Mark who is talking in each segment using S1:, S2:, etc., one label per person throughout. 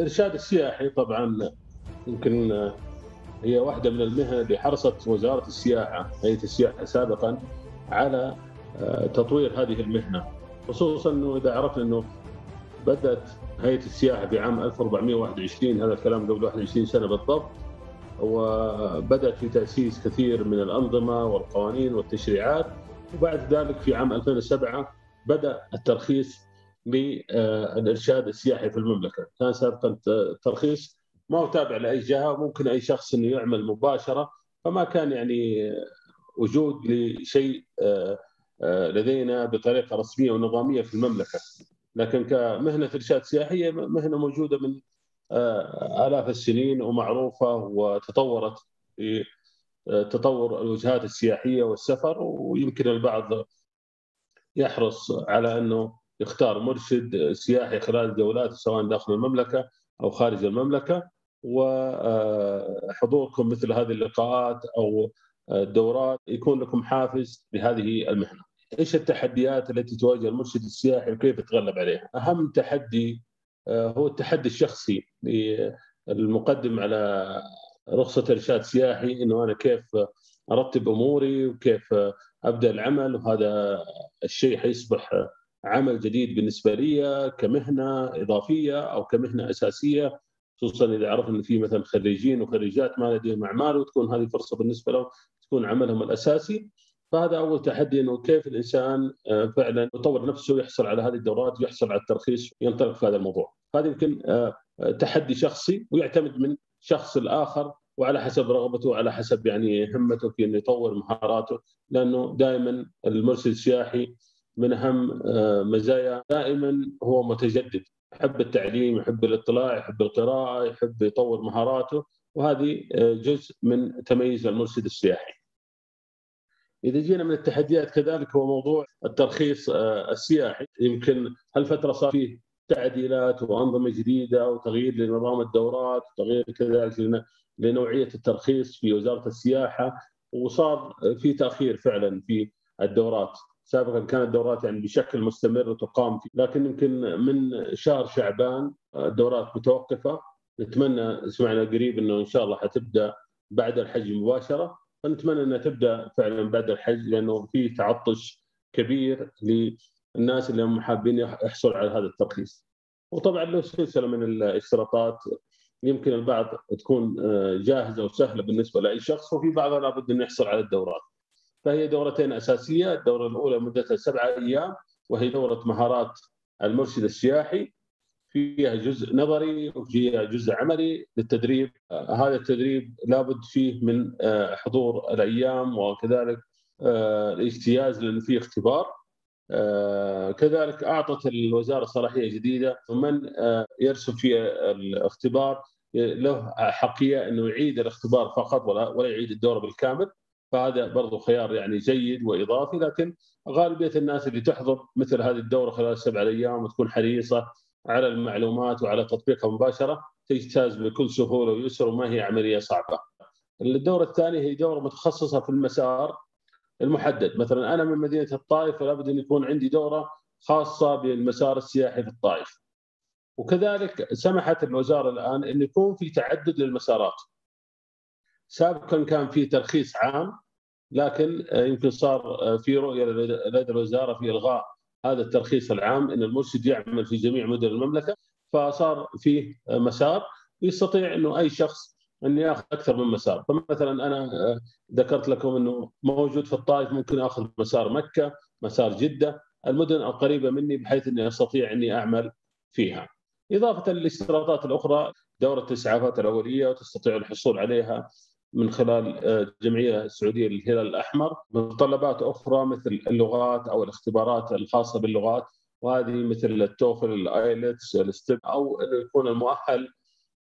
S1: الارشاد السياحي طبعا يمكن هي واحدة من المهن اللي حرصت وزارة السياحة هيئة السياحة سابقا على آه، تطوير هذه المهنة. خصوصا إنه إذا عرفنا إنه بدأت هيئة السياحة في عام 1421 هذا الكلام قبل 21 سنة بالضبط وبدأت في تأسيس كثير من الأنظمة والقوانين والتشريعات وبعد ذلك في عام 2007 بدأ الترخيص للارشاد السياحي في المملكة، كان سابقا الترخيص ما هو تابع لأي جهة ممكن أي شخص إنه يعمل مباشرة فما كان يعني وجود لشيء آه، آه، لدينا بطريقة رسمية ونظامية في المملكة. لكن كمهنة إرشاد سياحية مهنة موجودة من آه، آلاف السنين ومعروفة وتطورت في تطور الوجهات السياحية والسفر ويمكن البعض يحرص على أنه يختار مرشد سياحي خلال جولاته سواء داخل المملكة أو خارج المملكة وحضوركم مثل هذه اللقاءات أو الدورات يكون لكم حافز لهذه المهنة. إيش التحديات التي تواجه المرشد السياحي وكيف يتغلب عليها؟ أهم تحدي آه، هو التحدي الشخصي للمقدم على رخصة إرشاد سياحي إنه أنا كيف أرتب أموري وكيف أبدأ العمل وهذا الشيء حيصبح عمل جديد بالنسبة لي كمهنة إضافية أو كمهنة أساسية خصوصا إذا عرف إن في مثلا خريجين وخريجات ما لديهم أعمال وتكون هذه فرصة بالنسبة لهم تكون عملهم الأساسي فهذا أول تحدي إنه كيف الإنسان آه، فعلا يطور نفسه ويحصل على هذه الدورات ويحصل على الترخيص وينطلق في هذا الموضوع. هذا يمكن آه، تحدي شخصي ويعتمد من شخص لاخر وعلى حسب رغبته وعلى حسب يعني همته في إنه يطور مهاراته لأنه دائما المرشد السياحي من أهم آه، مزايا. دائما هو متجدد. يحب التعليم يحب الاطلاع يحب القراءة يحب يطور مهاراته. وهذه آه، جزء من تميز المرشد السياحي. إذا جينا من التحديات كذلك هو موضوع الترخيص آه، السياحي. يمكن هالفترة صار فيه تعديلات وأنظمة جديدة وتغيير لنظام الدورات وتغيير كذلك لنوعية الترخيص في وزارة السياحة. وصار في تأخير فعلا في الدورات. سابقا كانت الدورات يعني بشكل مستمر وتقام فيه لكن يمكن من شهر شعبان الدورات متوقفة نتمنى سمعنا قريب إنه إن شاء الله حتبدأ بعد الحج مباشرة فنتمنى إنها تبدأ فعلا بعد الحج لأنه في تعطش كبير للناس اللي هم حابين يحصلوا على هذا الترخيص. وطبعا له سلسلة من الاشتراطات يمكن البعض تكون جاهزة وسهلة بالنسبة لأي شخص وفي بعضها لابد إنه يحصل على الدورات. فهي دورتين أساسية، الدورة الأولى مدتها سبعة أيام وهي دورة مهارات المرشد السياحي. فيها جزء نظري وفيها جزء عملي للتدريب، هذا التدريب لابد فيه من آه حضور الأيام وكذلك آه الاجتياز لأن فيه اختبار. آه، كذلك أعطت الوزارة صلاحية جديدة. ومن يرسم في الاختبار له حقية إنه يعيد الاختبار فقط ولا ولا يعيد الدورة بالكامل. فهذا برضو خيار يعني جيد وإضافي لكن غالبية الناس اللي تحضر مثل هذه الدورة خلال سبعة أيام وتكون حريصة على المعلومات وعلى تطبيقها مباشرة تجتاز بكل سهولة ويسر وما هي عملية صعبة. الدورة الثانية هي دورة متخصصة في المسار المحدد، مثلا أنا من مدينة الطائف فلا بد أن يكون عندي دورة خاصة بالمسار السياحي في الطائف. وكذلك سمحت الوزارة الآن أن يكون في تعدد للمسارات. سابقا كان في ترخيص عام لكن يمكن صار في رؤية لدى الوزارة في إلغاء هذا الترخيص العام إن المرشد يعمل في جميع مدن المملكة فصار فيه مسار يستطيع إنه أي شخص إن يأخذ أكثر من مسار. فمثلا أنا ذكرت لكم إنه موجود في الطائف ممكن أخذ مسار مكة مسار جدة المدن القريبة مني بحيث إني أستطيع إني أعمل فيها. إضافة للاشتراطات الأخرى دورة الإسعافات الأولية وتستطيع الحصول عليها من خلال آه، السعوديه للهلال الأحمر متطلبات أخرى مثل اللغات أو الاختبارات الخاصة باللغات. وهذه مثل ال TOEFL ال IELTS ال STEP أو انه يكون المؤهل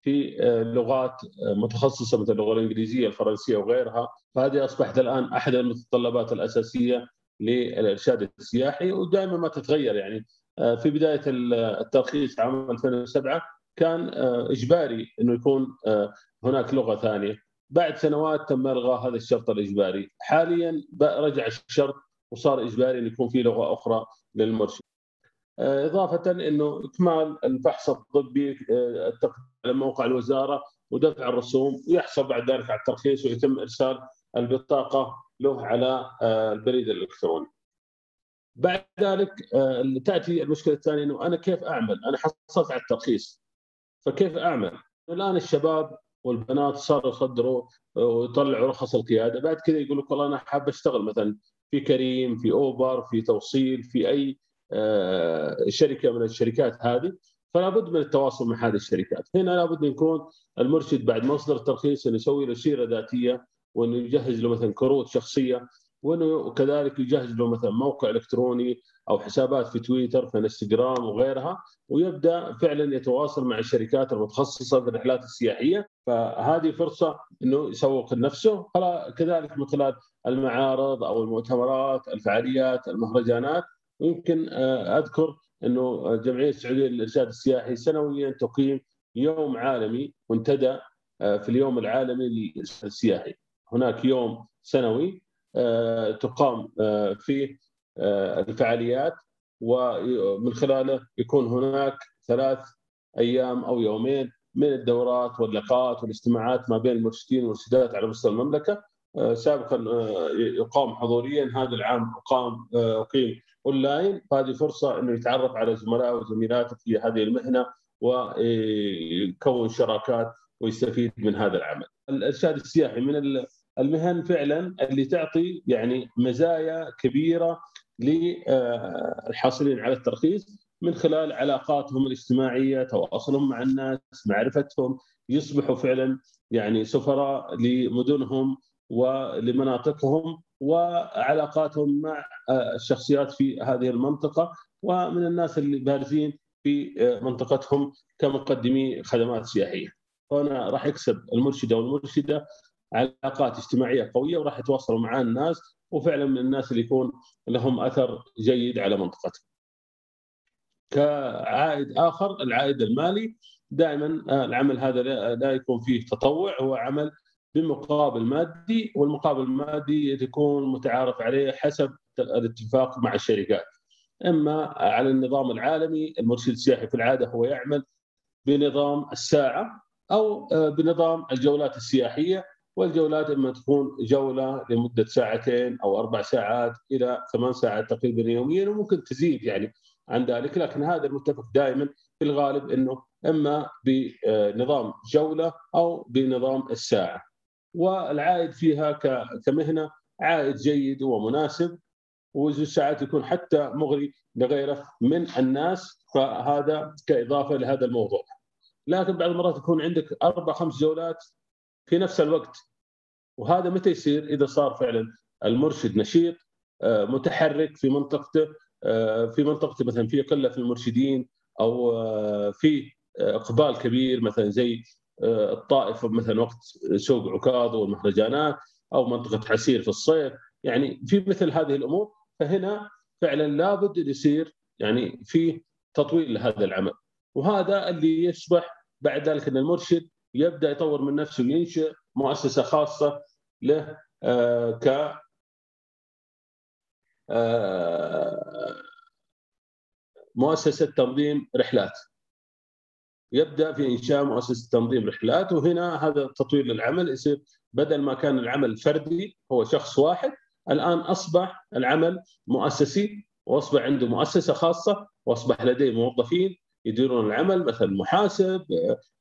S1: في آه، لغات آه، متخصصة مثل اللغة الإنجليزية الفرنسية وغيرها. فهذه أصبحت الآن أحد المتطلبات الأساسية للارشاد السياحي ودائما ما تتغير يعني. في بداية الترخيص عام 2007 كان إجباري أنه يكون هناك لغة ثانية. بعد سنوات تم إلغاء هذا الشرط الإجباري حاليا رجع الشرط وصار إجباري إن يكون في لغة أخرى للمرشد إضافة إنه إكمال الفحص الطبي على موقع الوزارة ودفع الرسوم ويحصل بعد ذلك على الترخيص ويتم إرسال البطاقة له على البريد الإلكتروني. بعد ذلك تأتي المشكلة الثانية إنه أنا كيف أعمل؟ أنا حصلت على الترخيص فكيف أعمل؟ الآن الشباب والبنات صاروا يصدروا ويطلعوا رخص القيادة. بعد كذا يقول لك والله أنا حاب أشتغل مثلا في كريم في أوبر في توصيل في أي آه، شركة من الشركات هذه. فلا بد من التواصل مع هذه الشركات. هنا لابد يكون المرشد بعد ما يصدر الترخيص انه يسوي له سيرة ذاتية وانه يجهز له مثلا كروت شخصية وأنه كذلك يجهز له مثلا موقع إلكتروني أو حسابات في تويتر في انستغرام وغيرها ويبدأ فعلا يتواصل مع الشركات المتخصصة في الرحلات السياحية. فهذه فرصة إنه يسوق لنفسه. كذلك من خلال المعارض أو المؤتمرات الفعاليات المهرجانات. ويمكن آه، أذكر إنه الجمعية السعودية للإرشاد السياحي سنويا تقيم يوم عالمي منتدى آه، في اليوم العالمي للإرشاد السياحي. هناك يوم سنوي آه، تقام فيه الفعاليات ومن خلاله يكون هناك ثلاث أيام أو يومين من الدورات واللقاءات والاجتماعات ما بين المرشدين والمرشدات على مستوى المملكة سابقا يقام حضوريا هذا العام اقام أقيم أونلاين فهذه فرصة إنه يتعرف على زملاء وزميلاته في هذه المهنة ويكون شراكات ويستفيد من هذا العمل. الإرشاد السياحي من المهن فعلا اللي تعطي يعني مزايا كبيرة للحاصلين على الترخيص من خلال علاقاتهم الاجتماعية، تواصلهم مع الناس، معرفتهم، يصبحوا فعلا يعني سفراء لمدنهم ولمناطقهم وعلاقاتهم مع آه، الشخصيات في هذه المنطقة ومن الناس اللي بارزين في آه، منطقتهم كمقدمي خدمات سياحية. هنا راح يكسب المرشد أو المرشده علاقات اجتماعية قوية وراح يتواصلوا مع الناس وفعلا من الناس اللي يكون لهم أثر جيد على منطقتهم. كعائد آخر العائد المالي دائما آه، العمل هذا لا يكون فيه تطوع هو عمل بمقابل مادي والمقابل المادي يكون متعارف عليه حسب الاتفاق مع الشركات إما على النظام العالمي المرشد السياحي في العادة هو يعمل بنظام الساعة أو آه، بنظام الجولات السياحية والجولات اما تكون جولة لمدة ساعتين أو أربع ساعات إلى ثمان ساعات تقريبا يوميا وممكن تزيد يعني عن ذلك. لكن هذا المتفق دائما في الغالب إنه إما بنظام جولة أو بنظام الساعة. والعائد فيها كمهنة عائد جيد ومناسب ساعات يكون حتى مغري لغيره من الناس فهذا كإضافة لهذا الموضوع. لكن بعض المرات يكون عندك أربع خمس جولات في نفس الوقت. وهذا متى يصير؟ إذا صار فعلا المرشد نشيط آه، متحرك في منطقته آه، في منطقته مثلا في قله في المرشدين أو آه، في إقبال كبير مثلا زي الطائف مثلا وقت سوق عكاظ والمهرجانات أو منطقة عسير في الصيف يعني في مثل هذه الأمور فهنا فعلا لابد أن يصير يعني في تطوير لهذا العمل وهذا اللي يصبح بعد ذلك إن المرشد يبدأ يطور من نفسه وينشئ مؤسسة خاصة له آه ك آه مؤسسة تنظيم رحلات. يبدأ في إنشاء مؤسسة تنظيم رحلات وهنا هذا التطوير للعمل يصير. بدل ما كان العمل فردي هو شخص واحد الآن أصبح العمل مؤسسي وأصبح عنده مؤسسة خاصة وأصبح لديه موظفين يديرون العمل مثلا محاسب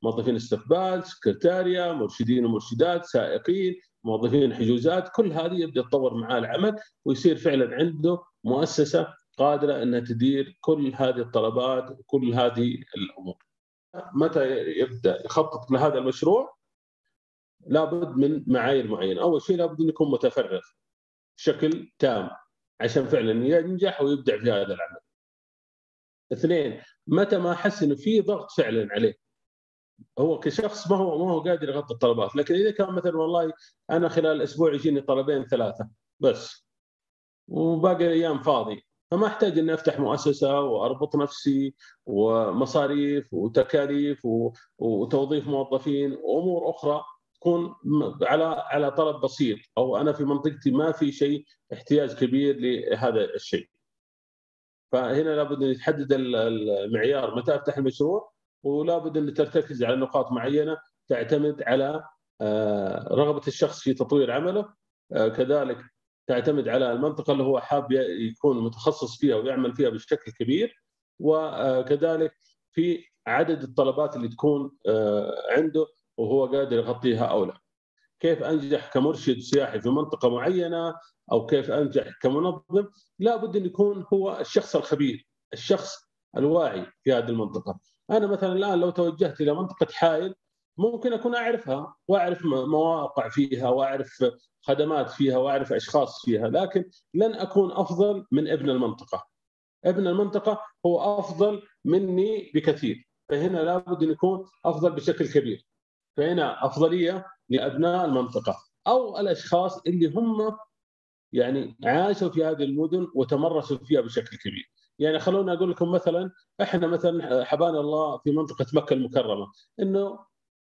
S1: موظفين استقبال سكرتاريا مرشدين ومرشدات سائقين. موظفين حجوزات كل هذه يبدأ يتطور معاه العمل ويصير فعلا عنده مؤسسة قادرة إنها تدير كل هذه الطلبات وكل هذه الأمور. متى يبدأ يخطط لهذا المشروع لابد من معايير معينة، أول شيء لابد إنه يكون متفرغ بشكل تام عشان فعلا ينجح ويبدع في هذا العمل. اثنين متى ما احس إنه في ضغط فعلا عليه هو كشخص ما هو ما هو قادر يغطي الطلبات، لكن إذا كان مثلا والله أنا خلال الأسبوع يجيني طلبين ثلاثة بس وباقي الأيام فاضي فما أحتاج إني أفتح مؤسسة وأربط نفسي ومصاريف وتكاليف وتوظيف موظفين وأمور أخرى تكون على على طلب بسيط أو أنا في منطقتي ما في شيء احتياج كبير لهذا الشيء. فهنا لابد أن يتحدد المعيار. متى أفتح المشروع؟ ولابد أن ترتكز على نقاط معينة تعتمد على آه، رغبة الشخص في تطوير عمله. آه، كذلك تعتمد على المنطقة اللي هو حاب يكون متخصص فيها ويعمل فيها بشكل كبير. وكذلك في عدد الطلبات اللي تكون عنده وهو قادر يغطيها أو لا. كيف أنجح كمرشد سياحي في منطقة معينة أو كيف أنجح كمنظم؟ لابد أن يكون هو الشخص الخبير الشخص الواعي في هذه المنطقة. أنا مثلا الآن لو توجهت إلى منطقة حائل ممكن أكون أعرفها وأعرف مواقع فيها وأعرف خدمات فيها وأعرف أشخاص فيها لكن لن أكون أفضل من ابن المنطقة. ابن المنطقة هو أفضل مني بكثير. فهنا لابد أن يكون أفضل بشكل كبير. فهنا أفضلية لأبناء المنطقة أو الأشخاص اللي هم يعني عاشوا في هذه المدن وتمرسوا فيها بشكل كبير. يعني خلونا أقول لكم مثلا إحنا مثلا حبانا الله في منطقة مكة المكرمة إنه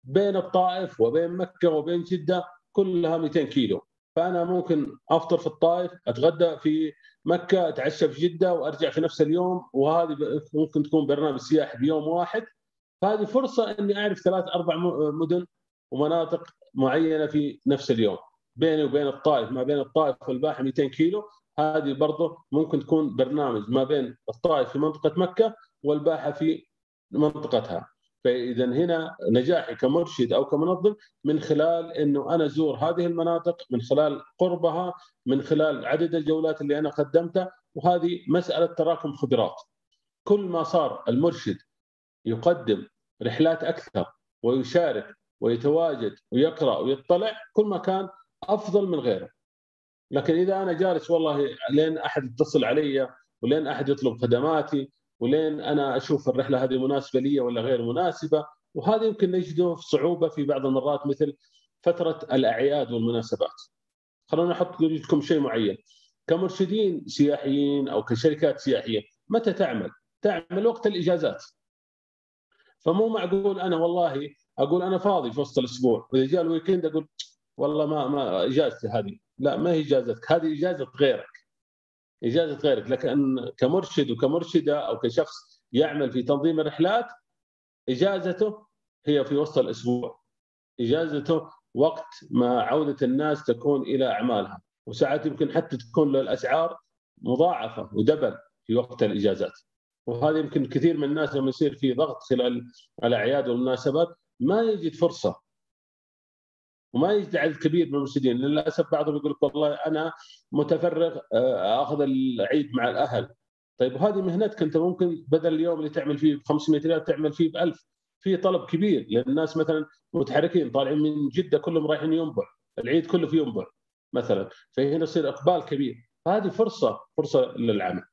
S1: بين الطائف وبين مكة وبين جدة كلها 200 كيلو. فأنا ممكن أفطر في الطائف أتغدى في مكة أتعشى في جدة وأرجع في نفس اليوم وهذه ممكن تكون برنامج سياحي بيوم واحد. فهذه فرصة إني أعرف ثلاث أربع مدن ومناطق معينة في نفس اليوم. بيني وبين الطائف ما بين الطائف والباحة 200 كيلو. هذه برضه ممكن تكون برنامج ما بين الطائف في منطقة مكة والباحة في منطقتها. فاذا هنا نجاحي كمرشد أو كمنظم من خلال إنه أنا أزور هذه المناطق من خلال قربها من خلال عدد الجولات اللي أنا قدمتها وهذه مسألة تراكم خبرات. كل ما صار المرشد يقدم رحلات أكثر ويشارك ويتواجد ويقرأ ويطلع كل ما كان أفضل من غيره. لكن إذا أنا جالس والله لين أحد يتصل علي ولين أحد يطلب خدماتي ولين أنا أشوف الرحلة هذه مناسبة لي ولا غير مناسبة وهذا يمكن نجده صعوبة في بعض المرات مثل فترة الأعياد والمناسبات. خلونا نحط لكم شيء معين كمرشدين سياحيين أو كشركات سياحية متى تعمل؟ تعمل وقت الإجازات. فمو معقول أنا والله أقول أنا فاضي في وسط الأسبوع وإذا جاء الويكند أقول والله ما ما إجازتي هذه لا ما هي إجازتك هذه إجازة غيرك إجازة غيرك لكن كمرشد وكمرشدة أو كشخص يعمل في تنظيم الرحلات إجازته هي في وسط الأسبوع إجازته وقت ما عودة الناس تكون إلى أعمالها وساعات يمكن حتى تكون الاسعار مضاعفة ودبل في وقت الإجازات وهذا يمكن كثير من الناس لما يصير في ضغط خلال الأعياد والمناسبات ما يجد فرصة وما يجد عدد كبير من المرشدين للأسف بعضهم يقول لك والله أنا متفرغ آه، أخذ العيد مع الأهل. طيب وهذه مهنتك أنت ممكن بدل اليوم اللي تعمل فيه ب 500 ريال تعمل فيه ب 1000 في طلب كبير لأن الناس مثلا متحركين طالعين من جدة كلهم رايحين ينبع. العيد كله في ينبع مثلا. فهنا يصير إقبال كبير. فهذه فرصة فرصة للعمل.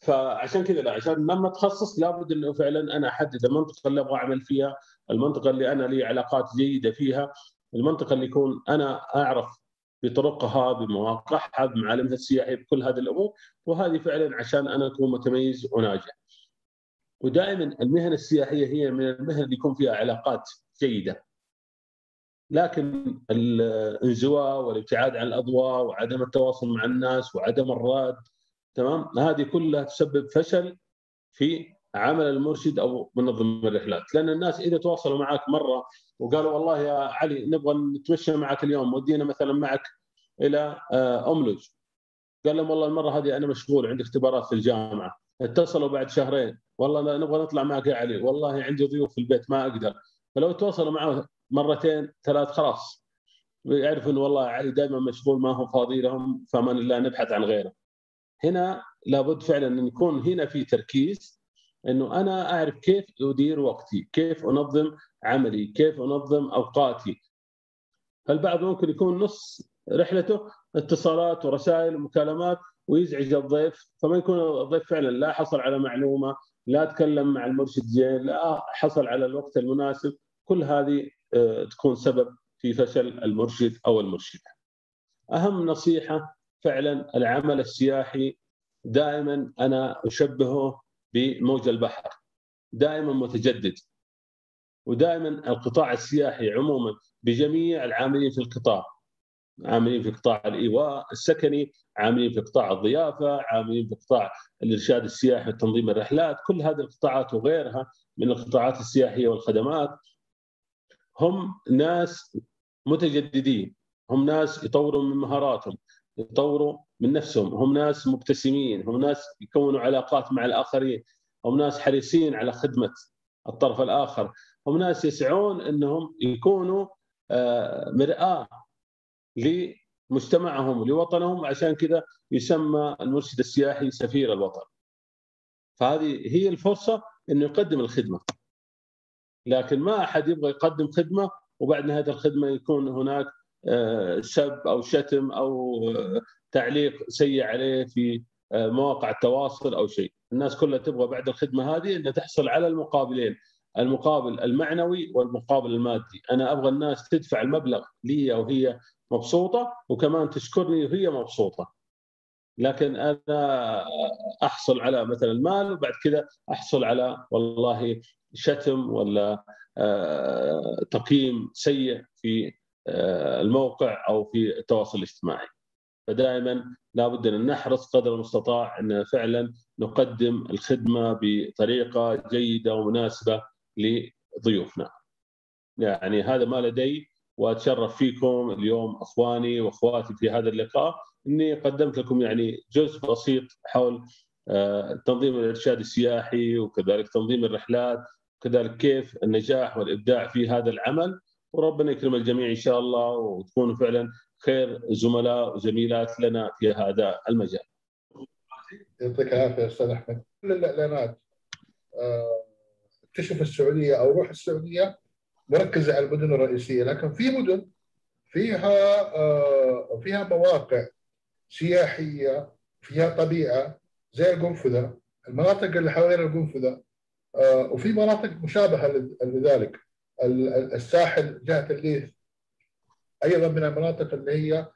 S1: فعشان كذا لا عشان لما اتخصص لابد إنه فعلا أنا أحدد المنطقة اللي أبغى أعمل فيها، المنطقة اللي أنا لي علاقات جيدة فيها، المنطقة اللي يكون أنا أعرف بطرقها بمواقعها بمعالمها السياحية بكل هذه الأمور وهذه فعلا عشان أنا أكون متميز وناجح. ودائما المهن السياحية هي من المهن اللي يكون فيها علاقات جيدة. لكن الانزواء والابتعاد عن الأضواء وعدم التواصل مع الناس وعدم الراد تمام هذه كلها تسبب فشل في عمل المرشد أو منظم الرحلات. لأن الناس إذا تواصلوا معك مرة وقالوا والله يا علي نبغى نتمشى معك اليوم ودينا مثلا معك إلى آه، أملج. قال لهم والله المرة هذه أنا مشغول عندي اختبارات في الجامعة. اتصلوا بعد شهرين. والله نبغى نطلع معك يا علي. والله عندي ضيوف في البيت ما أقدر. فلو تواصلوا معه مرتين ثلاث خلاص. يعرفوا إنه والله علي دائما مشغول ما هو فاضي لهم فمن الله نبحث عن غيره. هنا لابد فعلا إن يكون هنا في تركيز إنه أنا أعرف كيف أدير وقتي، كيف أنظم عملي، كيف أنظم أوقاتي. البعض ممكن يكون نص رحلته اتصالات ورسائل ومكالمات ويزعج الضيف فما يكون الضيف فعلا لا حصل على معلومة، لا تكلم مع المرشد زين، لا حصل على الوقت المناسب، كل هذه آه، تكون سبب في فشل المرشد أو المرشدة. أهم نصيحة فعلا العمل السياحي دائما أنا أشبهه بموج البحر دائما متجدد ودائما القطاع السياحي عموما بجميع العاملين في القطاع عاملين في قطاع الإيواء السكني، عاملين في قطاع الضيافة، عاملين في قطاع الإرشاد السياحي وتنظيم الرحلات، كل هذه القطاعات وغيرها من القطاعات السياحية والخدمات هم ناس متجددين، هم ناس يطوروا من مهاراتهم، يطوروا من نفسهم، هم ناس مبتسمين، هم ناس يكونوا علاقات مع الآخرين، هم ناس حريصين على خدمة الطرف الآخر، هم ناس يسعون إنهم يكونوا آه، مرآة لمجتمعهم ولوطنهم عشان كذا يسمى المرشد السياحي سفير الوطن. فهذه هي الفرصة إنه يقدم الخدمة. لكن ما أحد يبغى يقدم خدمة وبعد نهايه الخدمة يكون هناك آه، سب أو شتم أو آه، تعليق سيء عليه في مواقع التواصل أو شيء، الناس كلها تبغى بعد الخدمة هذه إنها تحصل على المقابلين، المقابل المعنوي والمقابل المادي. أنا أبغى الناس تدفع المبلغ لي وهي مبسوطة وكمان تشكرني وهي مبسوطة. لكن أنا أحصل على مثلا المال وبعد كذا أحصل على والله شتم ولا آه، تقييم سيء في آه، الموقع أو في التواصل الاجتماعي. فدائما لابد أن نحرص قدر المستطاع أن فعلا نقدم الخدمة بطريقة جيدة ومناسبة لضيوفنا. يعني هذا ما لدي وأتشرف فيكم اليوم أخواني وأخواتي في هذا اللقاء. إني قدمت لكم يعني جزء بسيط حول آه، تنظيم الإرشاد السياحي وكذلك تنظيم الرحلات وكذلك كيف النجاح والإبداع في هذا العمل. وربنا يكرم الجميع إن شاء الله وتكونوا فعلا خير زملاء وزميلات لنا في هذا المجال.
S2: يعطيك العافية أستاذ أحمد. كل الإعلانات آه، اكتشف السعودية أو روح السعودية مركزة على المدن الرئيسية لكن في مدن فيها آه، فيها مواقع سياحية فيها طبيعة زي القنفذة المناطق اللي حوالين القنفذة آه، وفي مناطق مشابهة لذلك الساحل جهة الليث أيضا من المناطق اللي هي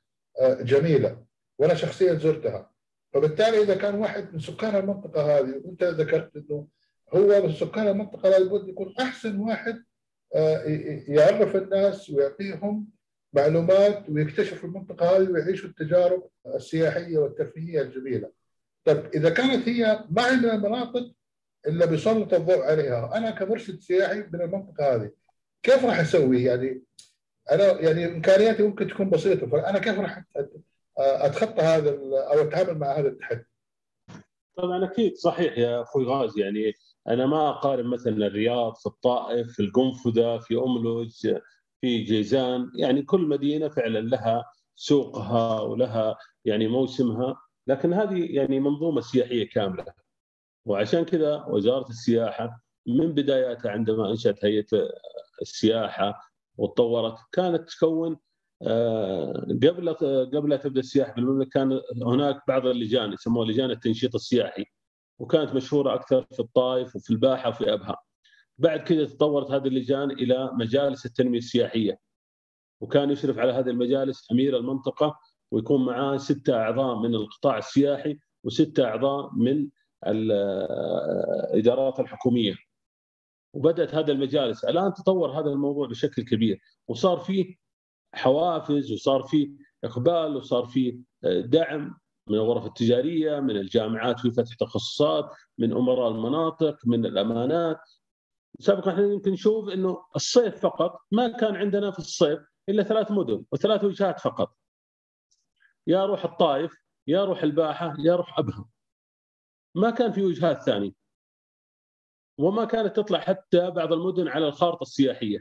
S2: آه، جميلة وأنا شخصيا زرتها فبالتالي إذا كان واحد من سكان المنطقة هذه وأنت ذكرت إنه هو من سكان المنطقة لابد يكون أحسن واحد آه، يعرف الناس ويعطيهم معلومات ويكتشفوا المنطقة هذه ويعيشوا التجارب السياحية والترفيهية الجميلة. طيب إذا كانت هي ما من المناطق الا بيسلط الضوء عليها، أنا كمرشد سياحي من المنطقة هذه كيف راح أسوي؟ يعني أنا يعني إمكانياتي ممكن تكون بسيطة فأنا كيف راح أتخطى هذا أو أتعامل مع هذا التحدي؟
S1: طبعا أكيد صحيح يا أخوي غازي يعني أنا ما أقارن مثلا الرياض في الطائف في القنفذة في أملج في جيزان يعني كل مدينة فعلا لها سوقها ولها يعني موسمها لكن هذه يعني منظومة سياحية كاملة وعشان كذا وزارة السياحة من بداياتها عندما أنشأت هيئة السياحة وتطورت كانت تكون آه، قبل قبل تبدأ السياحة في المملكة كان هناك بعض اللجان يسموها لجان التنشيط السياحي وكانت مشهورة أكثر في الطائف وفي الباحة وفي أبها. بعد كذا تطورت هذه اللجان إلى مجالس التنمية السياحية. وكان يشرف على هذه المجالس أمير المنطقة ويكون معاه ستة أعضاء من القطاع السياحي وستة أعضاء من الإدارات الحكومية. وبدأت هذه المجالس، الآن تطور هذا الموضوع بشكل كبير وصار فيه حوافز وصار فيه إقبال وصار فيه دعم من الغرف التجارية، من الجامعات في فتح تخصصات، من أمراء المناطق، من الأمانات. سابقا إحنا يمكن نشوف إنه الصيف فقط ما كان عندنا في الصيف إلا ثلاث مدن وثلاث وجهات فقط. يا روح الطائف، يا روح الباحة، يا روح ابها. ما كان في وجهات ثانية. وما كانت تطلع حتى بعض المدن على الخارطة السياحية.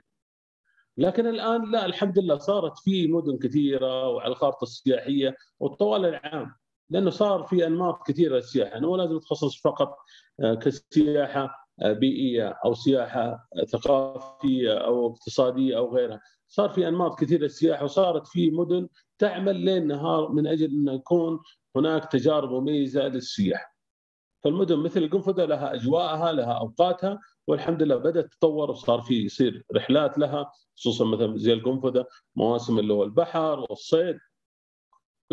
S1: لكن الآن لا الحمد لله صارت في مدن كثيرة وعلى الخارطة السياحية وطوال العام لأنه صار في أنماط كثيرة للسياحة، مو لازم تخصص فقط آه، كسياحة آه، بيئية أو سياحة ثقافية أو اقتصادية أو غيرها، صار في أنماط كثيرة للسياحة وصارت في مدن تعمل ليل نهار من أجل أن يكون هناك تجارب مميزه للسياح. فالمدن مثل القنفذه لها أجواءها لها أوقاتها والحمد لله بدأت تتطور وصار في يصير رحلات لها خصوصا مثلا زي القنفذه مواسم اللي هو البحر والصيد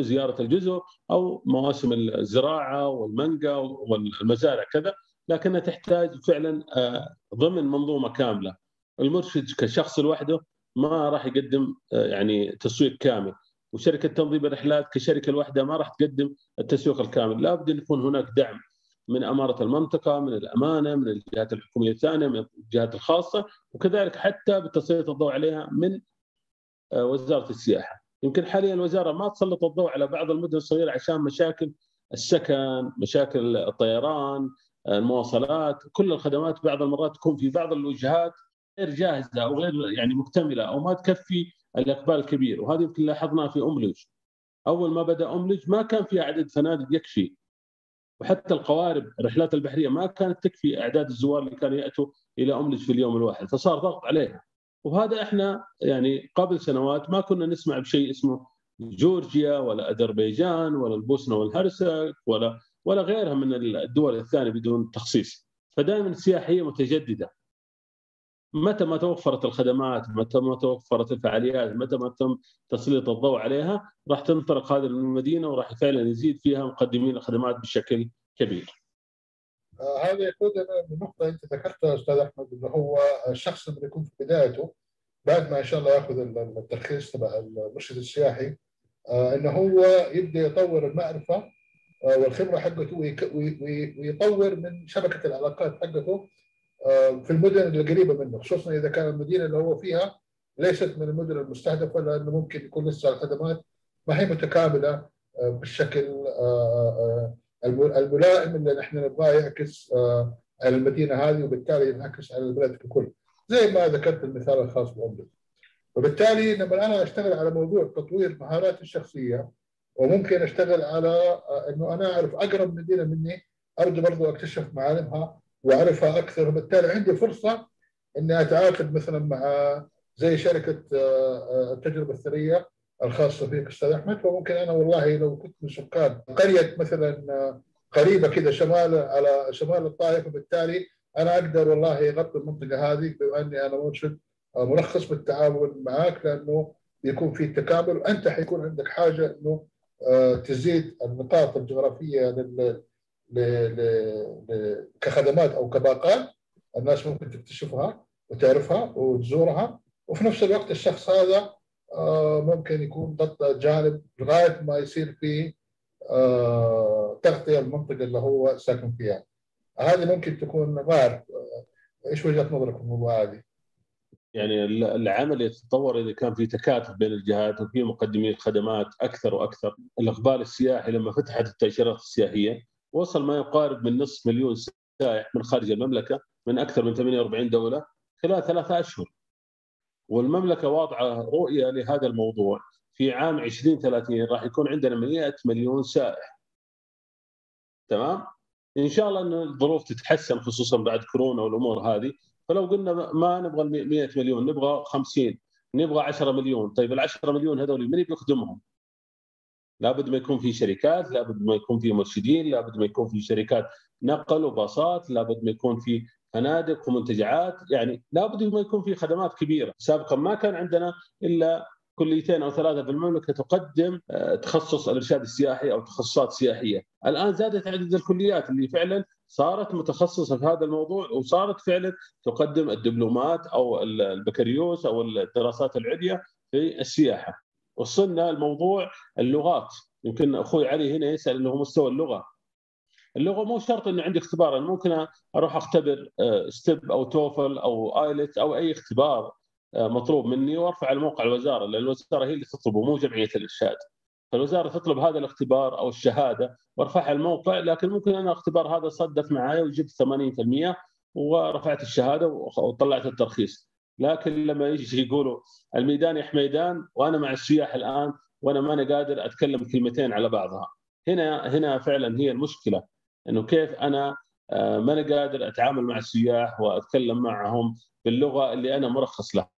S1: زيارة الجزر أو مواسم الزراعة والمانجا والمزارع كذا لكنها تحتاج فعلا آه، ضمن منظومة كاملة. المرشد كشخص لوحده ما راح يقدم آه، يعني تسويق كامل. وشركة تنظيم الرحلات كشركة لوحدها ما راح تقدم التسويق الكامل، لابد إن يكون هناك دعم. من أمارة المنطقة، من الأمانة، من الجهات الحكومية الثانية، من الجهات الخاصة، وكذلك حتى بتسليط الضوء عليها من آه، وزارة السياحة. يمكن حاليا الوزارة ما تسلط الضوء على بعض المدن الصغيرة عشان مشاكل السكن، مشاكل الطيران، المواصلات، كل الخدمات بعض المرات تكون في بعض الوجهات غير جاهزة أو غير يعني مكتملة أو ما تكفي الإقبال الكبير. وهذا يمكن لاحظناه في املج أول ما بدأ املج ما كان في عدد فنادق يكفي. وحتى القوارب الرحلات البحرية ما كانت تكفي أعداد الزوار اللي كانوا يأتوا إلى أملج في اليوم الواحد فصار ضغط عليها. وهذا إحنا يعني قبل سنوات ما كنا نسمع بشيء اسمه جورجيا ولا أذربيجان ولا البوسنة والهرسك ولا ولا غيرها من الدول الثانية بدون تخصيص. فدائما السياحه هي متجددة. متى ما توفرت الخدمات متى ما توفرت الفعاليات متى ما تم تسليط الضوء عليها راح تنطلق هذه المدينة وراح فعلا يزيد فيها مقدمين الخدمات بشكل كبير.
S2: آه هذا يقودنا لنقطة أنت ذكرتها أستاذ أحمد أنه هو الشخص اللي يكون في بدايته بعد ما إن شاء الله يأخذ الترخيص تبع المرشد السياحي آه أنه هو يبدأ يطور المعرفة آه والخبرة حقته ويطور من شبكة العلاقات حقته في المدن القريبه منه خصوصا إذا كان المدينة اللي هو فيها ليست من المدن المستهدفة لأنه ممكن يكون لسه الخدمات ما هي متكاملة آه، بالشكل آه، الملائم اللي نحن نبغاه يعكس على المدينة هذه وبالتالي ينعكس على البلد ككل زي ما ذكرت المثال الخاص بأمريكا. وبالتالي لما أنا أشتغل على موضوع تطوير مهاراتي الشخصية وممكن أشتغل على إنه أنا أعرف أقرب مدينة مني ارجو برضو أكتشف معالمها وأعرفها أكثر. وبالتالي عندي فرصة إني أتعاقد مثلا مع زي شركة آه، آه، التجربة الثرية الخاصة فيك أستاذ أحمد. فممكن أنا والله لو كنت من سكان قرية مثلا آه، قريبة كذا شمال على شمال الطائف وبالتالي أنا أقدر والله أغطي المنطقة هذه بما إني أنا مرشد مرخص بالتعاون معك لأنه بيكون في تكامل. وانت حيكون عندك حاجة إنه تزيد النقاط الجغرافية ل... ل... كخدمات أو كباقات الناس ممكن تكتشفها وتعرفها وتزورها وفي نفس الوقت الشخص هذا آه، ممكن يكون غطى جانب لغاية ما يصير في آه، تغطية المنطقة اللي هو ساكن فيها. هذه ممكن تكون غير إيش وجهة نظرك في الموضوع هذه؟
S1: يعني العمل يتطور إذا كان في تكاتف بين الجهات وفي مقدمين خدمات أكثر وأكثر، الاقبال السياحي لما فتحت التأشيرات السياحية وصل ما يقارب من نصف مليون سائح من خارج المملكة من أكثر من 48 دولة خلال ثلاثة أشهر. والمملكة واضعة رؤية لهذا الموضوع في عام 2030 راح يكون عندنا 100 مليون سائح. تمام؟ إن شاء الله إن الظروف تتحسن خصوصا بعد كورونا والأمور هذه فلو قلنا ما نبغى 100 مليون نبغى 50 نبغى 10 مليون طيب ال 10 مليون هذول من بيخدمهم؟ لابد ما يكون في شركات لابد ما يكون في مرشدين لابد ما يكون في شركات نقل وباصات لابد ما يكون في فنادق ومنتجعات. يعني لابد ما يكون في خدمات كبيرة. سابقا ما كان عندنا إلا كليتين أو ثلاثة في المملكة تقدم آه، تخصص الإرشاد السياحي أو تخصصات سياحية، الآن زادت عدد الكليات اللي فعلا صارت متخصصة في هذا الموضوع وصارت فعلا تقدم الدبلومات أو البكالوريوس أو الدراسات العليا في السياحة. وصلنا الموضوع اللغات. يمكن أخوي علي هنا يسأل إنه مستوى اللغة. اللغة مو شرط انه عندي اختبار أنا ممكن أروح أختبر STEP آه، أو TOEFL أو IELTS أو أي اختبار آه، مطلوب مني وأرفع على موقع الوزارة لأن الوزارة هي اللي تطلبه مو جمعية الإرشاد. فالوزارة تطلب هذا الاختبار أو الشهادة وأرفعها الموقع لكن ممكن أنا الاختبار هذا صدف معي وجبت 80% ورفعت الشهادة وطلعت الترخيص. لكن لما يجي يقولوا الميدان يا حميدان وأنا مع السياح الآن وأنا ماني قادر أتكلم كلمتين على بعضها. هنا هنا فعلا هي المشكلة إنه كيف أنا آه، ماني قادر أتعامل مع السياح وأتكلم معهم باللغة اللي أنا مرخص لها.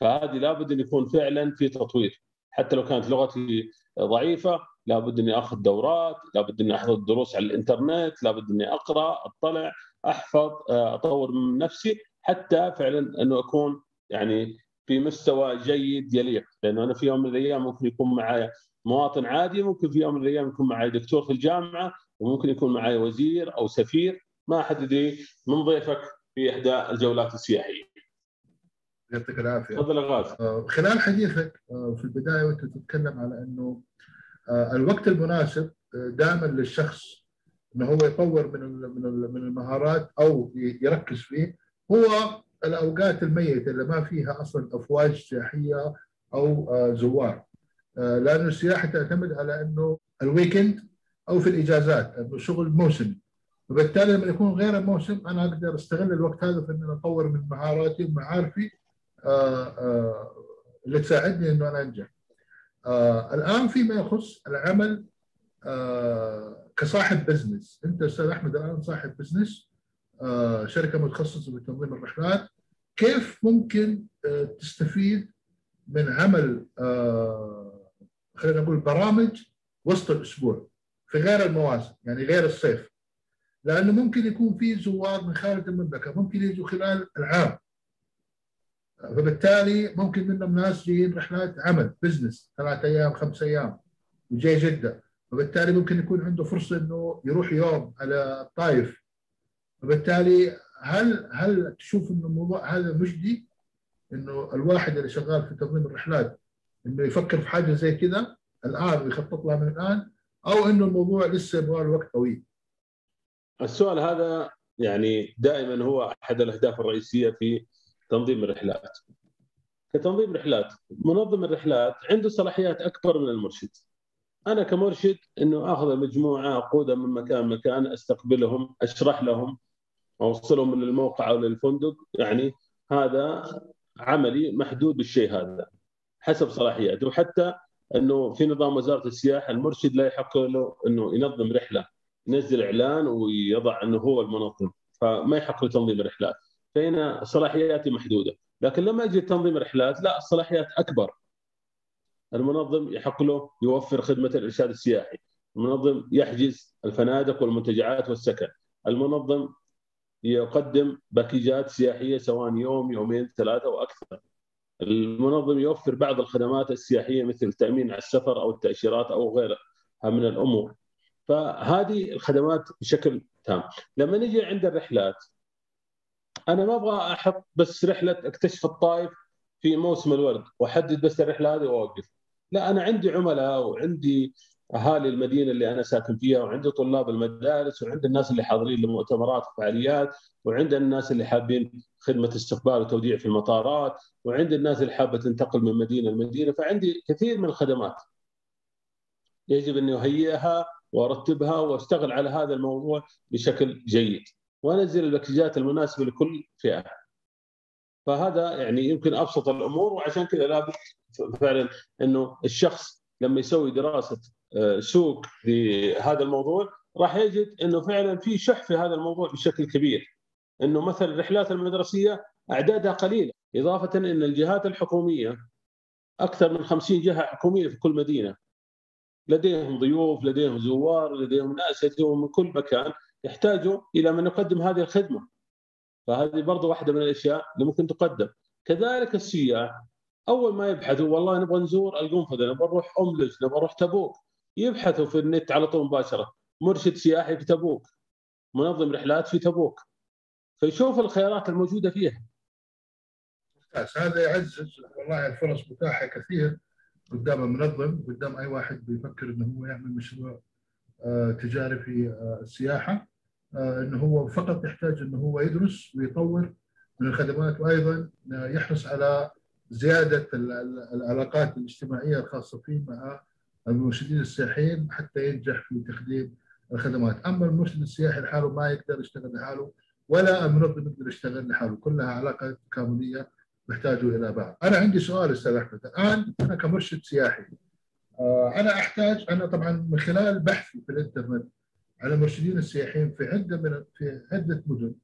S1: فهذه لابد أن يكون فعلا في تطوير. حتى لو كانت لغتي ضعيفة لابد أني آخذ دورات لابد أني أحضر دروس على الإنترنت لابد أني أقرأ أطلع أحفظ آه، أطور من نفسي. حتى فعلا إنه أكون يعني في مستوى جيد يليق. لأنه أنا في يوم من الأيام ممكن يكون معي مواطن عادي ممكن في يوم من الأيام يكون معي دكتور في الجامعة وممكن يكون معي وزير أو سفير. ما حد يدري من ضيفك في إحدى الجولات السياحية.
S2: يعطيك العافية.
S1: تفضل غاز
S2: خلال حديثك في البداية وأنت تتكلم على إنه الوقت المناسب دائما للشخص إنه هو يطور من من المهارات أو يركز فيه. هو الأوقات الميتة اللي ما فيها أصلا أفواج سياحية أو زوار. لأنه السياحة تعتمد على إنه الويكند أو في الإجازات إنه شغل موسمي وبالتالي لما يكون غير الموسم أنا أقدر أستغل الوقت هذا في إني أطور من مهاراتي ومعارفي اللي تساعدني إنه أنا أنجح. الآن فيما يخص العمل كصاحب business. أنت أستاذ أحمد الآن صاحب business. شركة متخصصة بتنظيم الرحلات. كيف ممكن تستفيد من عمل خلينا نقول برامج وسط الأسبوع في غير المواسم يعني غير الصيف؟ لأنه ممكن يكون في زوار من خارج المملكة ممكن يجوا خلال العام. فبالتالي ممكن منهم ناس جايين رحلات عمل business ثلاث أيام خمس أيام وجاي جدة. وبالتالي ممكن يكون عنده فرصة إنه يروح يوم على الطائف. وبالتالي هل هل تشوف إنه الموضوع هذا مجدي إنه الواحد اللي شغال في تنظيم الرحلات إنه يفكر في حاجة زي كذا الآن ويخطط لها من الآن أو إنه الموضوع لسه يبغى وقت طويل؟
S1: السؤال هذا يعني دائما هو أحد الأهداف الرئيسية في تنظيم الرحلات. كتنظيم رحلات منظم الرحلات عنده صلاحيات أكبر من المرشد. أنا كمرشد إنه آخذ المجموعه أقودها من مكان مكان أستقبلهم أشرح لهم أوصلهم من الموقع أو للفندق يعني هذا عملي محدود بالشيء هذا حسب صلاحياته وحتى إنه في نظام وزارة السياحة المرشد لا يحق له إنه ينظم رحلة ينزل إعلان ويضع إنه هو المنظم فما يحق له تنظيم الرحلات. فهنا صلاحياتي محدودة لكن لما أجي تنظيم رحلات لا الصلاحيات أكبر. المنظم يحق له يوفر خدمة الإرشاد السياحي المنظم يحجز الفنادق والمنتجعات والسكن المنظم يقدم باكيجات سياحية سواء يوم يومين ثلاثة وأكثر المنظم يوفر بعض الخدمات السياحية مثل التأمين على السفر أو التأشيرات أو غيرها من الأمور. فهذه الخدمات بشكل تام. لما نجي عند الرحلات أنا ما أبغى أحط بس رحلة أكتشف الطائف في موسم الورد وأحدد بس الرحلة هذه وأوقف. لا أنا عندي عملاء وعندي أهالي المدينة اللي أنا ساكن فيها وعندي طلاب المدارس وعندي الناس اللي حاضرين لمؤتمرات وفعاليات وعندي الناس اللي حابين خدمة استقبال وتوديع في المطارات وعندي الناس اللي حابة تنتقل من مدينة لمدينة. فعندي كثير من الخدمات يجب اني أهيئها وأرتبها وأشتغل على هذا الموضوع بشكل جيد. وأنزل الباكجات المناسبة لكل فئة. فهذا يعني يمكن أبسط الأمور وعشان كذا لابد فعلا أنه الشخص لما يسوي دراسة سوق في هذا الموضوع راح يجد إنه فعلا في شح في هذا الموضوع بشكل كبير. إنه مثلا الرحلات المدرسية أعدادها قليلة. إضافة إن الجهات الحكومية أكثر من 50 جهة حكومية في كل مدينة. لديهم ضيوف لديهم زوار لديهم ناس ياتون من كل مكان يحتاجوا إلى من يقدم هذه الخدمة. فهذه برضو واحدة من الأشياء اللي ممكن تقدم. كذلك السياح. أول ما يبحثوا والله نبغى نزور القنفذة نبغى نروح املج نبغى نروح تبوك. يبحثوا في النت على طول مباشرة. مرشد سياحي في تبوك منظم رحلات في تبوك. فيشوف الخيارات الموجودة فيها.
S2: هذا يعزز والله الفرص متاحة كثير قدام المنظم قدام أي واحد بيفكر إنه هو يعمل مشروع تجاري في السياحة. إنه هو فقط يحتاج إنه هو يدرس ويطور من الخدمات وأيضا يحرص على زيادة العلاقات الاجتماعية الخاصة فيه مع المرشدين السياحيين حتى ينجح في تقديم الخدمات، أما المرشد السياحي لحاله ما يقدر يشتغل لحاله ولا المنظم يقدر يشتغل لحاله، كلها علاقه تكامليه يحتاجوا إلى بعض. أنا عندي سؤال أستاذ أحمد، الآن أنا كمرشد سياحي أنا أحتاج أنا طبعا من خلال بحثي في الإنترنت على المرشدين السياحيين في عدة من في عدة مدن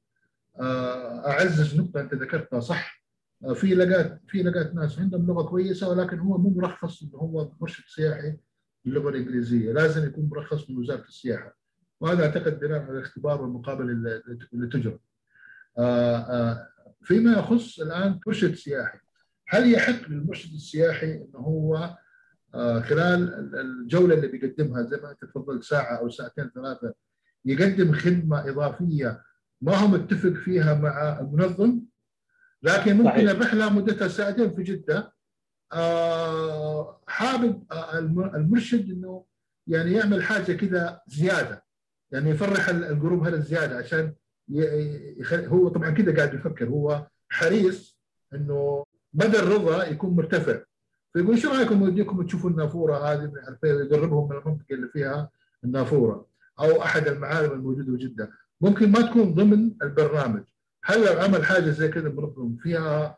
S2: أعزز نقطة أنت ذكرتها صح؟ في لقات في لقات ناس عندهم لغة كويسة ولكن هو مو مرخص إنه هو مرشد سياحي باللغة الإنجليزية. لازم يكون مرخص من وزارة السياحة. وهذا أعتقد بناء على الاختبار والمقابلة اللي تجرى. فيما يخص الآن مرشد سياحي هل يحق للمرشد السياحي إنه هو خلال الجولة اللي بيقدمها زي ما انت تفضلت ساعة أو ساعتين ثلاثة يقدم خدمة إضافية ما هو متفق فيها مع المنظم؟ لكن ممكن صحيح. الرحلة مدتها ساعتين في جدة. آه حابب المرشد إنه يعني يعمل حاجة كذا زيادة. يعني يفرح الجروب هذا زيادة عشان يخل... هو طبعا كذا قاعد يفكر. هو حريص إنه مدى الرضا يكون مرتفع. فيقول إيش رأيكم وديكم تشوفوا النافورة هذه؟ يقربهم من المنطقة اللي فيها النافورة أو أحد المعالم الموجودة بجده ممكن ما تكون ضمن البرنامج. هل لو عمل حاجة زي كذا منظم فيها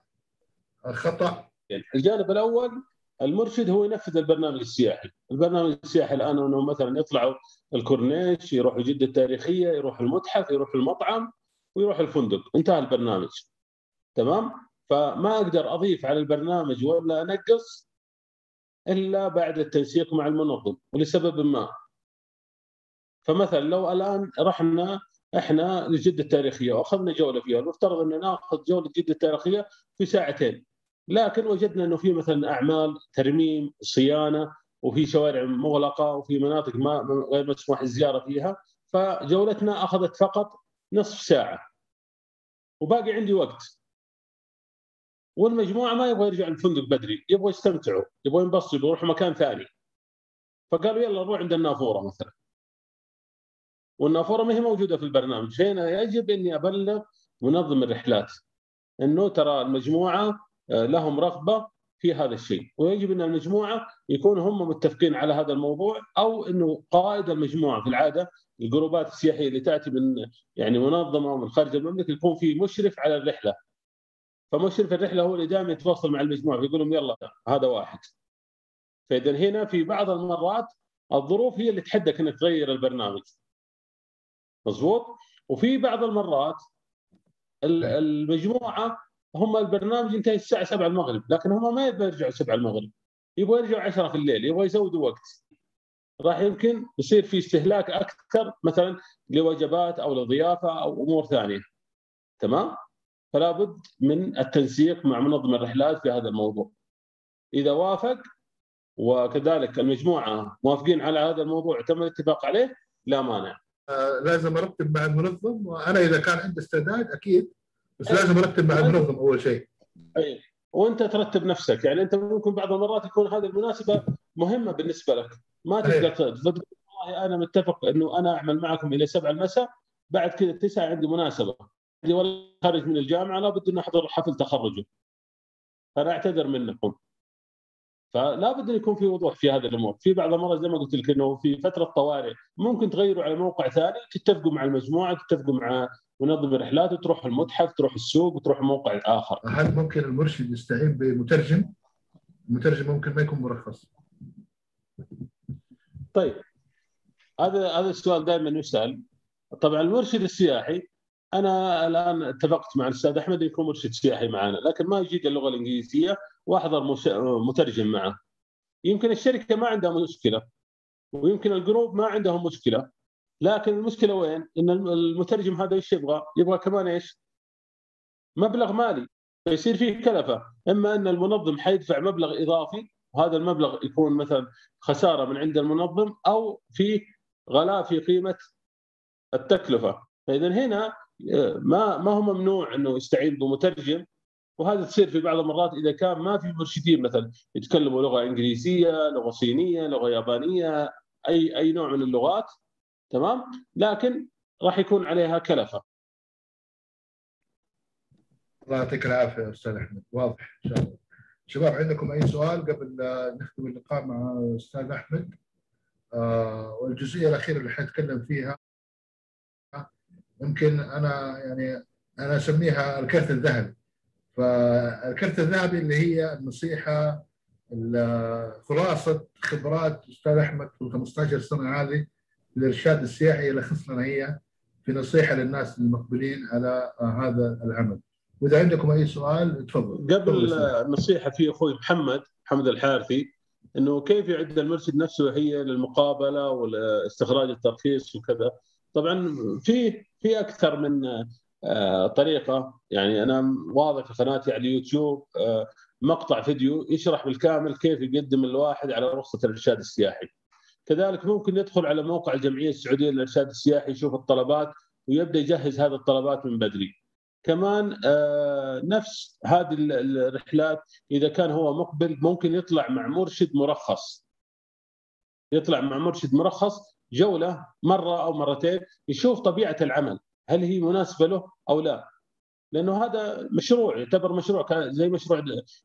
S2: خطأ؟
S1: الجانب الأول المرشد هو ينفذ البرنامج السياحي، البرنامج السياحي الآن إنه مثلا يطلعوا الكورنيش يروحوا جدة التاريخية يروح المتحف يروح المطعم ويروح الفندق، انتهى البرنامج. تمام؟ فما أقدر أضيف على البرنامج ولا أنقص إلا بعد التنسيق مع المنظم ولسبب ما. فمثلا لو الآن رحنا إحنا لجدة التاريخيه واخذنا جولة فيها، المفترض أن ناخذ جولة جدة التاريخيه في ساعتين. لكن وجدنا أنه في مثلا أعمال ترميم صيانة وفي شوارع مغلقة وفي مناطق ما غير مسموح الزيارة فيها. فجولتنا أخذت فقط نصف ساعة. وباقي عندي وقت. والمجموعة ما يبغى يرجع الفندق بدري يبغوا يستمتعوا يبغوا ينبسطوا يروحوا مكان ثاني. فقالوا يلا نروح عند النافورة مثلا. والنافوره ما هي موجودة في البرنامج. هنا يجب أني أبلغ منظم الرحلات. إنه ترى المجموعة آه، لهم رغبة في هذا الشيء. ويجب أن المجموعة يكونوا هم متفقين على هذا الموضوع أو إنه قائد المجموعة في العادة الجروبات السياحية اللي تأتي من يعني منظمة من خارج المملكة يكون في مشرف على الرحلة. فمشرف الرحلة هو اللي دائما يتواصل مع المجموعة فيقول لهم يلا هذا واحد. فاذا هنا في بعض المرات الظروف هي اللي تحدك إنك تغير البرنامج. مضبوط وفي بعض المرات المجموعة هم البرنامج ينتهي الساعة 7 المغرب لكن هم ما يبغوا يرجعوا 7 المغرب. يبغوا يرجعوا 10 في الليل يبغوا يزودوا وقت. راح يمكن يصير في استهلاك أكثر مثلا لوجبات أو لضيافة أو أمور ثانية. تمام؟ فلا بد من التنسيق مع منظم الرحلات في هذا الموضوع. إذا وافق وكذلك المجموعة موافقين على هذا الموضوع تم الاتفاق عليه لا مانع.
S2: لازم ارتب مع المنظم وأنا إذا كان عندي استعداد أكيد بس لازم ارتب مع المنظم أول شيء.
S1: أي. وأنت ترتب نفسك يعني أنت ممكن بعض المرات يكون هذه المناسبة مهمة بالنسبة لك. ما تقدر تقول والله أنا متفق إنه أنا أعمل معكم إلى 7 المساء بعد كذا 9 عندي مناسبة. عندي والله خارج من الجامعة لابد اني احضر حفل تخرجه. فأنا أعتذر منكم. فلا بد أن يكون في وضوح في هذه الأمور، في بعض المرات زي ما قلت لك إنه في فترة طوارئ ممكن تغيروا على موقع ثاني تتفقوا مع المجموعة تتفقوا مع منظم الرحلات وتروح المتحف تروح السوق وتروح موقع آخر.
S2: هل ممكن المرشد يستعين بمترجم؟ المترجم ممكن ما يكون مرخص.
S1: طيب هذا هذا السؤال دائما يسأل. طبعا المرشد السياحي أنا الآن اتفقت مع الأستاذ أحمد يكون مرشد سياحي معنا لكن ما يجيد اللغة الإنجليزية. واحضر مترجم معه يمكن الشركة ما عندها مشكلة ويمكن الجروب ما عندهم مشكلة لكن المشكلة وين؟ إن المترجم هذا إيش يبغى؟ يبغى كمان إيش؟ مبلغ مالي فيصير فيه كلفة، إما إن المنظم حيدفع مبلغ إضافي وهذا المبلغ يكون مثلا خسارة من عند المنظم أو في غلاء في قيمة التكلفة، فإذا هنا آه، ما ما هو ممنوع إنه يستعين بمترجم وهذا تصير في بعض المرات إذا كان ما في مرشدين مثلا يتكلموا لغة إنجليزية، لغة صينية، لغة يابانية، أي أي نوع من اللغات تمام؟ لكن راح يكون عليها كلفة.
S2: الله يعطيك العافية أستاذ أحمد. واضح. إن شاء الله. شباب عندكم أي سؤال قبل نختم اللقاء مع أستاذ أحمد؟ آه والجزئية الأخيرة اللي حنتكلم فيها يمكن أنا يعني أنا أسميها الكرت الذهبي. فالكرت الذهبي اللي هي النصيحة خلاصه خبرات أستاذ أحمد في ال 15 سنة هذه الارشاد السياحي يلخص لنا هي في نصيحة للناس المقبلين على هذا العمل. وإذا عندكم أي سؤال تفضل.
S1: قبل النصيحة في أخوي محمد محمد الحارثي إنه كيف يعد المرشد نفسه هي للمقابلة واستخراج الترخيص وكذا؟ طبعا في في أكثر من طريقة. يعني أنا واضح في قناتي على اليوتيوب آه، مقطع فيديو يشرح بالكامل كيف يقدم الواحد على رخصة الإرشاد السياحي. كذلك ممكن يدخل على موقع الجمعية السعودية للإرشاد السياحي يشوف الطلبات ويبدأ يجهز هذه الطلبات من بدري. كمان آه، نفس هذه الرحلات إذا كان هو مقبل ممكن يطلع مع مرشد مرخص. يطلع مع مرشد مرخص جولة مرة أو مرتين يشوف طبيعة العمل. هل هي مناسبة له أو لا؟ لأنه هذا مشروع يعتبر مشروع زي مشروع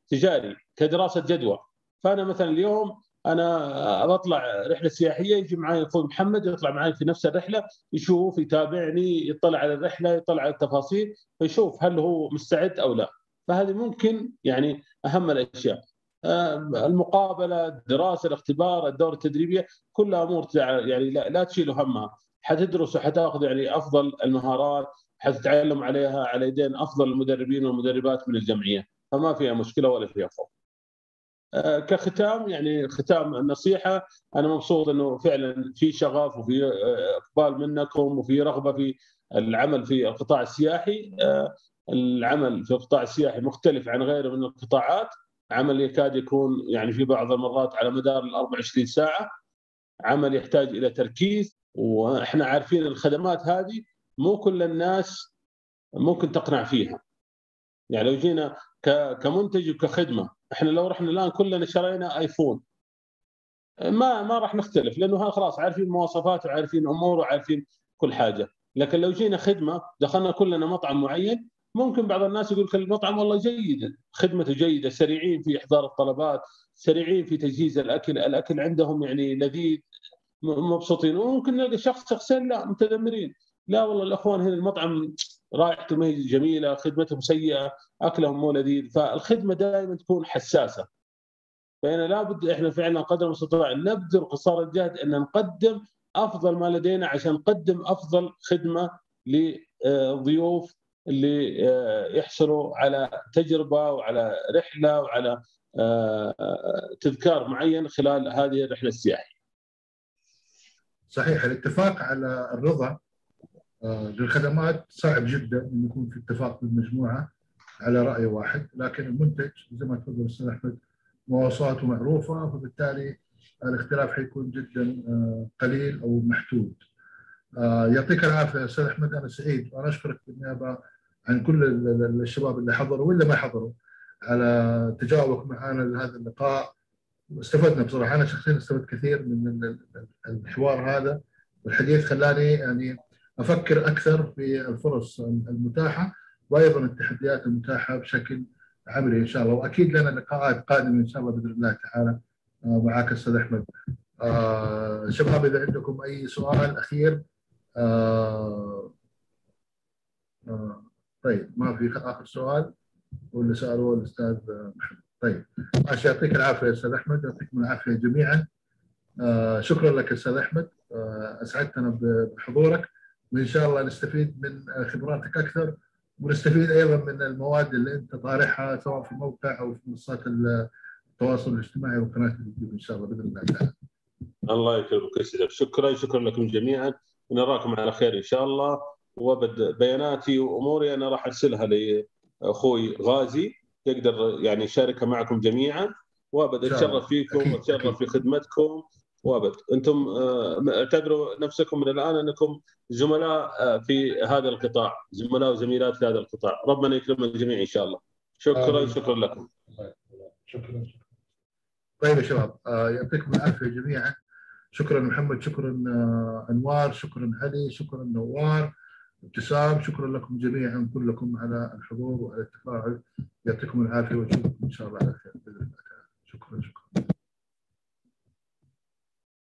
S1: تجاري كدراسة جدوى. فأنا مثلا اليوم أنا بطلع رحلة سياحية يجي معي أخوي محمد يطلع معي في نفس الرحلة يشوف يتابعني يطلع على الرحلة يطلع على التفاصيل فيشوف هل هو مستعد أو لا. فهذه ممكن يعني أهم الأشياء. آه، المقابلة الدراسة الاختبار الدورة التدريبية كلها أمور يعني لا, لا تشيلوا همها. حتدرس وحتاخذ يعني أفضل المهارات حتتعلم عليها على يدين أفضل المدربين والمدربات من الجمعية. فما فيها مشكلة ولا فيها خوف. آه، كختام يعني ختام النصيحة أنا مبسوط إنه فعلا في شغف وفي آه، إقبال منكم وفي رغبة في العمل في القطاع السياحي. آه، العمل في القطاع السياحي مختلف عن غيره من القطاعات. عمل يكاد يكون يعني في بعض المرات على مدار ال 24 ساعة. عمل يحتاج إلى تركيز. وإحنا عارفين الخدمات هذه مو كل الناس ممكن تقنع فيها. يعني لو جينا كمنتج وكخدمة إحنا لو رحنا الآن كلنا شرينا آيفون ما ما راح نختلف لأنه خلاص عارفين مواصفاته وعارفين اموره وعارفين كل حاجة. لكن لو جينا خدمة دخلنا كلنا مطعم معين ممكن بعض الناس يقول لك المطعم والله جيد خدمته جيدة سريعين في إحضار الطلبات سريعين في تجهيز الأكل الأكل عندهم يعني لذيذ مبسوطين. وممكن نلقى شخص شخصين لا متذمرين. لا والله الأخوان هنا المطعم رائحته ما جميلة خدمتهم سيئة أكلهم مو لذيذ. فالخدمة دائما تكون حساسة. فهنا لابد إحنا فعلا قدر المستطاع نبذل قصارى الجهد أن نقدم أفضل ما لدينا عشان نقدم أفضل خدمة للضيوف اللي آه، يحصلوا على تجربة وعلى رحلة وعلى آه، تذكار معين خلال هذه الرحلة السياحية.
S2: صحيح الاتفاق على الرضا آه، للخدمات صعب جدا إن يكون في اتفاق بالمجموعة على رأي واحد لكن المنتج زي ما تفضل الاستاذ أحمد مواصفاته معروفة فبالتالي الاختلاف حيكون جدا آه، قليل أو محدود. آه، يعطيك العافية أستاذ أحمد أنا سعيد وأنا أشكرك بالنيابه عن كل الشباب اللي حضروا واللي ما حضروا على تجاوبك معنا لهذا اللقاء واستفدنا بصراحة أنا شخصيا استفدت كثير من الحوار هذا والحديث خلاني يعني أفكر أكثر في الفرص المتاحة وأيضا التحديات المتاحة بشكل عملي إن شاء الله وأكيد لنا لقاءات قادمة إن شاء الله بإذن الله تعالى آه، معك أستاذ أحمد. آه شباب إذا عندكم أي سؤال أخير آه طيب ما في آخر سؤال واللي سألوه الأستاذ محمد. طيب. ماشي. يعطيك العافية أستاذ أحمد. يعطيكم العافية جميعا. آه شكرا لك أستاذ أحمد. آه أسعدتنا بحضورك. وإن شاء الله نستفيد من خبراتك أكثر ونستفيد أيضا من المواد اللي أنت طارحها سواء في الموقع أو في منصات التواصل الاجتماعي وقناه اليوتيوب إن شاء الله بإذن الله تعالى.
S1: الله يكرمك يا شكرا. شكرا لكم جميعا. ونراكم على خير إن شاء الله. وبد بياناتي وأموري. أنا راح أرسلها لأخوي غازي. يقدر يعني يشاركها معكم جميعا. وأبد أتشرف فيكم واتشرف في خدمتكم. وأبد أنتم آه، اعتبروا نفسكم من الآن أنكم زملاء آه، في هذا القطاع زملاء وزميلات في هذا القطاع. ربنا يكرم الجميع إن شاء الله. شكرا آه. شكرا لكم.
S2: شكرا شكرا. طيب يا شباب يعطيكم العافية جميعا. شكرا محمد شكرا أنوار شكرا علي شكرا نوار. ابتسام. شكرا لكم جميعا كلكم على الحضور وعلى التفاعل. يعطيكم العافية وأشوفكم إن شاء الله على خير. باذن الله تعالى شكرا شكرا.